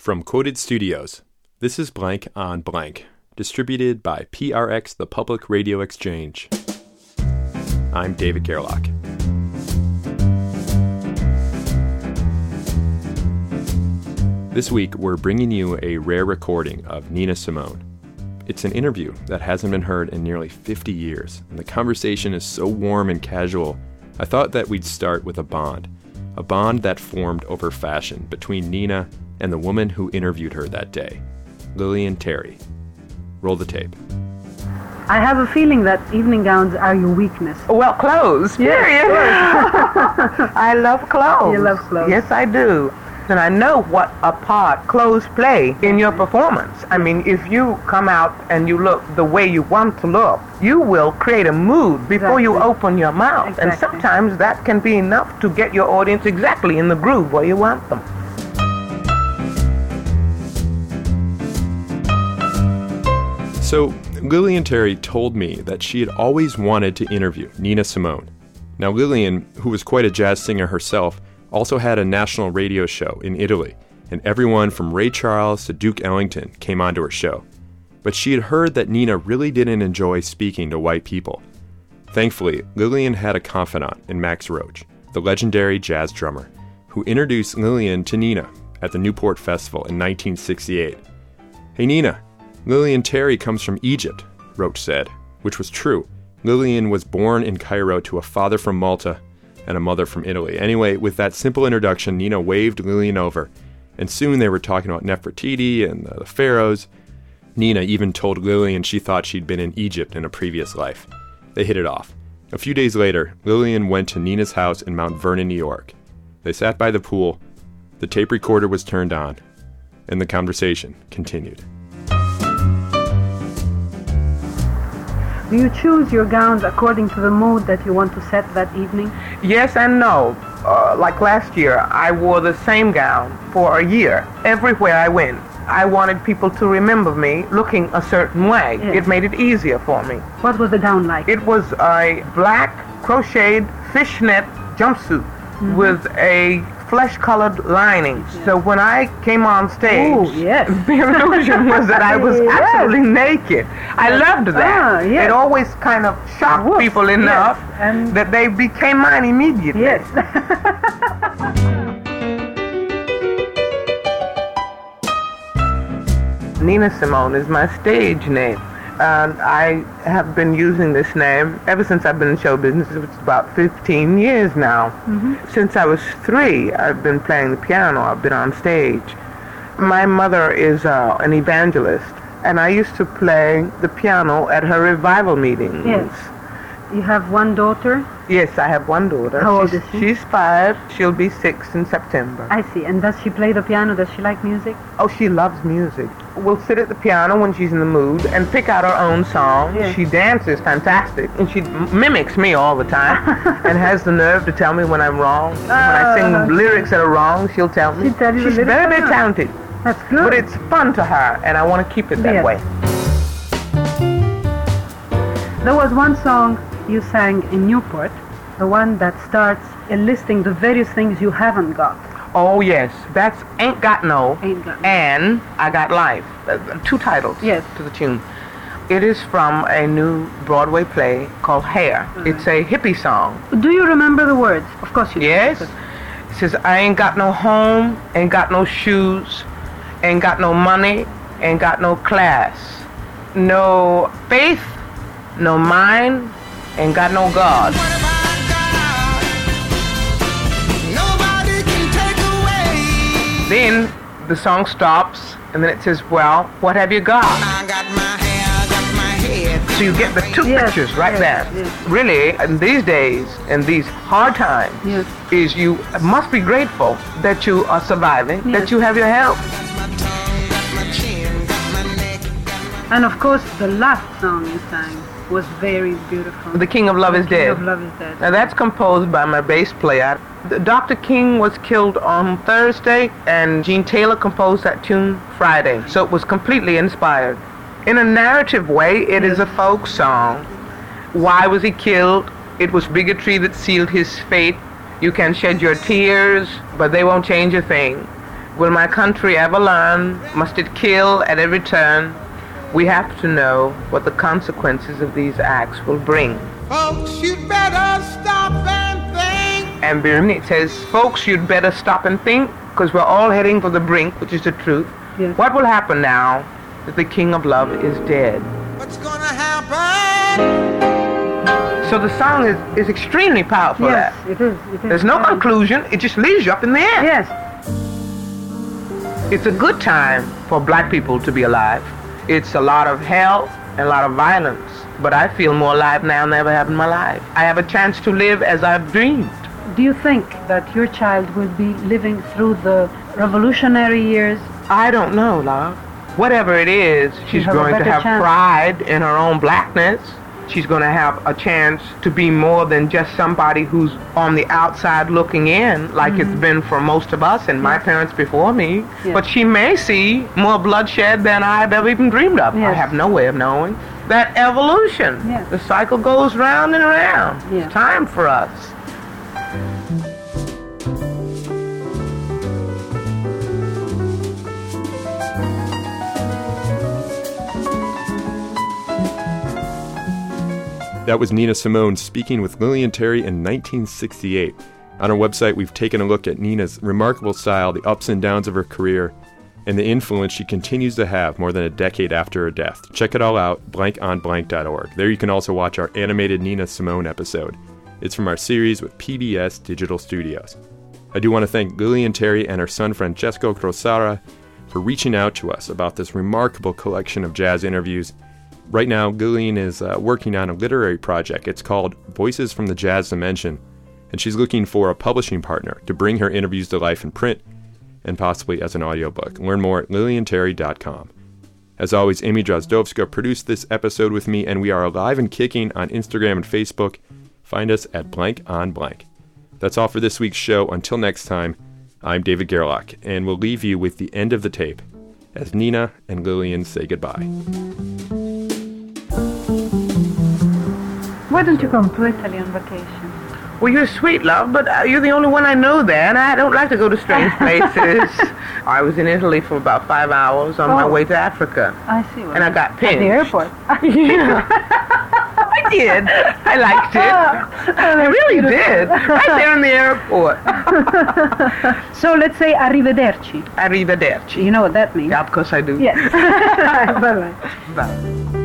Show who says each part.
Speaker 1: From Quoted Studios, this is Blank on Blank, distributed by PRX, the Public Radio Exchange. I'm David Gerlach. This week, we're bringing you a rare recording of Nina Simone. It's an interview that hasn't been heard in nearly 50 years, and the conversation is so warm and casual. I thought that we'd start with a bond, a bond that formed over fashion between Nina and the woman who interviewed her that day, Lilian Terry. Roll the tape.
Speaker 2: I have a feeling that evening gowns are your weakness.
Speaker 3: Well, clothes.
Speaker 2: Yes,
Speaker 3: Period. I love clothes.
Speaker 2: You love clothes.
Speaker 3: Yes, I do. And I know what a part clothes play in your performance. I mean, if you come out and you look the way you want to look, you will create a mood before you open your mouth. And sometimes that can be enough to get your audience exactly in the groove where you want them.
Speaker 1: So, Lilian Terry told me that she had always wanted to interview Nina Simone. Now, Lilian, who was quite a jazz singer herself, also had a national radio show in Italy, and everyone from Ray Charles to Duke Ellington came onto her show. But she had heard that Nina really didn't enjoy speaking to white people. Thankfully, Lilian had a confidant in Max Roach, the legendary jazz drummer, who introduced Lilian to Nina at the Newport Festival in 1968. Hey Nina, Lilian Terry comes from Egypt, Roach said, which was true. Lilian was born in Cairo to a father from Malta and a mother from Italy. Anyway, with that simple introduction, Nina waved Lilian over, and soon they were talking about Nefertiti and the pharaohs. Nina even told Lilian she thought she'd been in Egypt in a previous life. They hit it off. A few days later, Lilian went to Nina's house in Mount Vernon, New York. They sat by the pool, the tape recorder was turned on, and the conversation continued.
Speaker 2: Do you choose your gowns according to the mood that you want to set that evening?
Speaker 3: Yes and no. Uh, like last year, I wore the same gown for a year. Everywhere I went, I wanted people to remember me looking a certain way.
Speaker 2: Yes.
Speaker 3: It made it easier for me.
Speaker 2: What was the gown like?
Speaker 3: It was a black crocheted fishnet jumpsuit
Speaker 2: Mm-hmm.
Speaker 3: with a flesh-colored lining. So when I came on stage,
Speaker 2: Oh, yes.
Speaker 3: the illusion was that I was
Speaker 2: Yes.
Speaker 3: absolutely naked. I loved that.
Speaker 2: Ah, yes.
Speaker 3: It always kind of shocked
Speaker 2: Whoops,
Speaker 3: people enough that they became mine immediately.
Speaker 2: yes.
Speaker 3: Nina Simone is my stage name. And I have been using this name ever since I've been in show business. It's about 15 years now. Since I was three, I've been playing the piano. I've been on stage. My mother is uh, an evangelist, and I used to play the piano at her revival meetings.
Speaker 2: Yes. you have one daughter,
Speaker 3: Yes, I have one daughter.
Speaker 2: How old is she?
Speaker 3: She's five. She'll be six in September.
Speaker 2: I see. And does she play the piano? Does she like music?
Speaker 3: Oh, she loves music. We'll sit at the piano when she's in the mood and pick out her own
Speaker 2: song.
Speaker 3: She dances fantastic, and she m- mimics me all the time, and has the nerve to tell me when I'm wrong. when I sing
Speaker 2: Oh.
Speaker 3: lyrics that are wrong, she'll tell me.
Speaker 2: She'll tell
Speaker 3: She's very, very talented,
Speaker 2: That's good.
Speaker 3: but it's fun to her, and I want to keep it that
Speaker 2: Yes.
Speaker 3: way.
Speaker 2: There was one song you sang in Newport, the one that starts enlisting the various things you haven't got.
Speaker 3: Oh yes, that's Ain't Got No,
Speaker 2: Ain't Got No.
Speaker 3: and I Got Life. Uh, two titles
Speaker 2: Yes.
Speaker 3: to the tune. It is from a new Broadway play called Hair.
Speaker 2: Mm-hmm.
Speaker 3: It's a hippie song.
Speaker 2: Do you remember the words? Of course you do.
Speaker 3: Yes. It says, I ain't got no home, ain't got no shoes, ain't got no money, ain't got no class, no faith, no mind, ain't got no God. Then the song stops, and then it says, Well, what have you got?
Speaker 4: I got my hair, got head.
Speaker 3: So you get the two
Speaker 2: Yes,
Speaker 3: pictures right
Speaker 2: yes,
Speaker 3: there.
Speaker 2: yes.
Speaker 3: Really, in these days, in these hard times,
Speaker 2: Yes.
Speaker 3: is you must be grateful that you are surviving,
Speaker 2: Yes.
Speaker 3: that you have your help.
Speaker 4: Got my tongue, got my chin, got my neck, got my
Speaker 2: And of course, the last song you sang was very beautiful.
Speaker 3: The King of Love is
Speaker 2: King
Speaker 3: Dead.
Speaker 2: of Love is Dead.
Speaker 3: Now that's composed by my bass player. Dr. King was killed on Thursday, and Gene Taylor composed that tune Friday. So it was completely inspired. In a narrative way, it is a folk song. Why was he killed? It was bigotry that sealed his fate. You can shed your tears, but they won't change a thing. Will my country ever learn? Must it kill at every turn? We have to know what the consequences of these acts will bring.
Speaker 4: Folks, you'd better stop and think.
Speaker 3: And Birnit says, folks, you'd better stop and think, because we're all heading for the brink, which is the truth.
Speaker 2: Yes.
Speaker 3: What will happen now that the King of Love is dead?
Speaker 4: What's gonna happen?
Speaker 3: So the song is, is extremely powerful.
Speaker 2: Yes, it is. It is.
Speaker 3: There's no
Speaker 2: Um,
Speaker 3: conclusion. It just leaves you up in the air.
Speaker 2: Yes.
Speaker 3: It's a good time for black people to be alive. It's a lot of hell and a lot of violence. But I feel more alive now than I ever have in my life. I have a chance to live as I've dreamed.
Speaker 2: Do you think that your child will be living through the revolutionary years?
Speaker 3: I don't know, love. Whatever it is, she's going to have
Speaker 2: chance.
Speaker 3: pride in her own blackness. She's going to have a chance to be more than just somebody who's on the outside looking in, like it's been for most of us and my parents before me.
Speaker 2: Mm-hmm. Yes.
Speaker 3: But she may see more bloodshed than I've ever even dreamed of. I have no way of knowing. That evolution,
Speaker 2: Yes.
Speaker 3: the cycle goes round and round.
Speaker 2: Yes.
Speaker 3: It's time for us.
Speaker 1: That was Nina Simone speaking with Lilian Terry in 1968. On our website, we've taken a look at Nina's remarkable style, the ups and downs of her career, and the influence she continues to have more than a decade after her death. Check it all out, blankonblank.org. There you can also watch our animated Nina Simone episode. It's from our series with PBS Digital Studios. I do want to thank Lilian Terry and her son Francesco Crosara for reaching out to us about this remarkable collection of jazz interviews Right now, Lilian is uh, working on a literary project. It's called Voices from the Jazz Dimension, and she's looking for a publishing partner to bring her interviews to life in print and possibly as an audiobook. Learn more at lilianterry.com. As always, Amy Drozdowska produced this episode with me, and we are alive and kicking on Instagram and Facebook. Find us at blank on blank. That's all for this week's show. Until next time, I'm David Gerlach, and we'll leave you with the end of the tape as Nina and Lilian say goodbye.
Speaker 2: Why don't you come to Italy on vacation?
Speaker 3: Well, you're sweet, love, but uh, you're the only one I know there, and I don't like to go to strange places. I was in Italy for about five hours on my
Speaker 2: Oh.
Speaker 3: way to Africa,
Speaker 2: I see. What.
Speaker 3: And I got
Speaker 2: At
Speaker 3: pinched.
Speaker 2: the airport.
Speaker 3: yeah. I did. I liked it. I really did. Right there in the airport.
Speaker 2: so let's say arrivederci.
Speaker 3: Arrivederci.
Speaker 2: You know what that means?
Speaker 3: Yeah, of course I do.
Speaker 2: Yes. Bye-bye.
Speaker 3: Bye.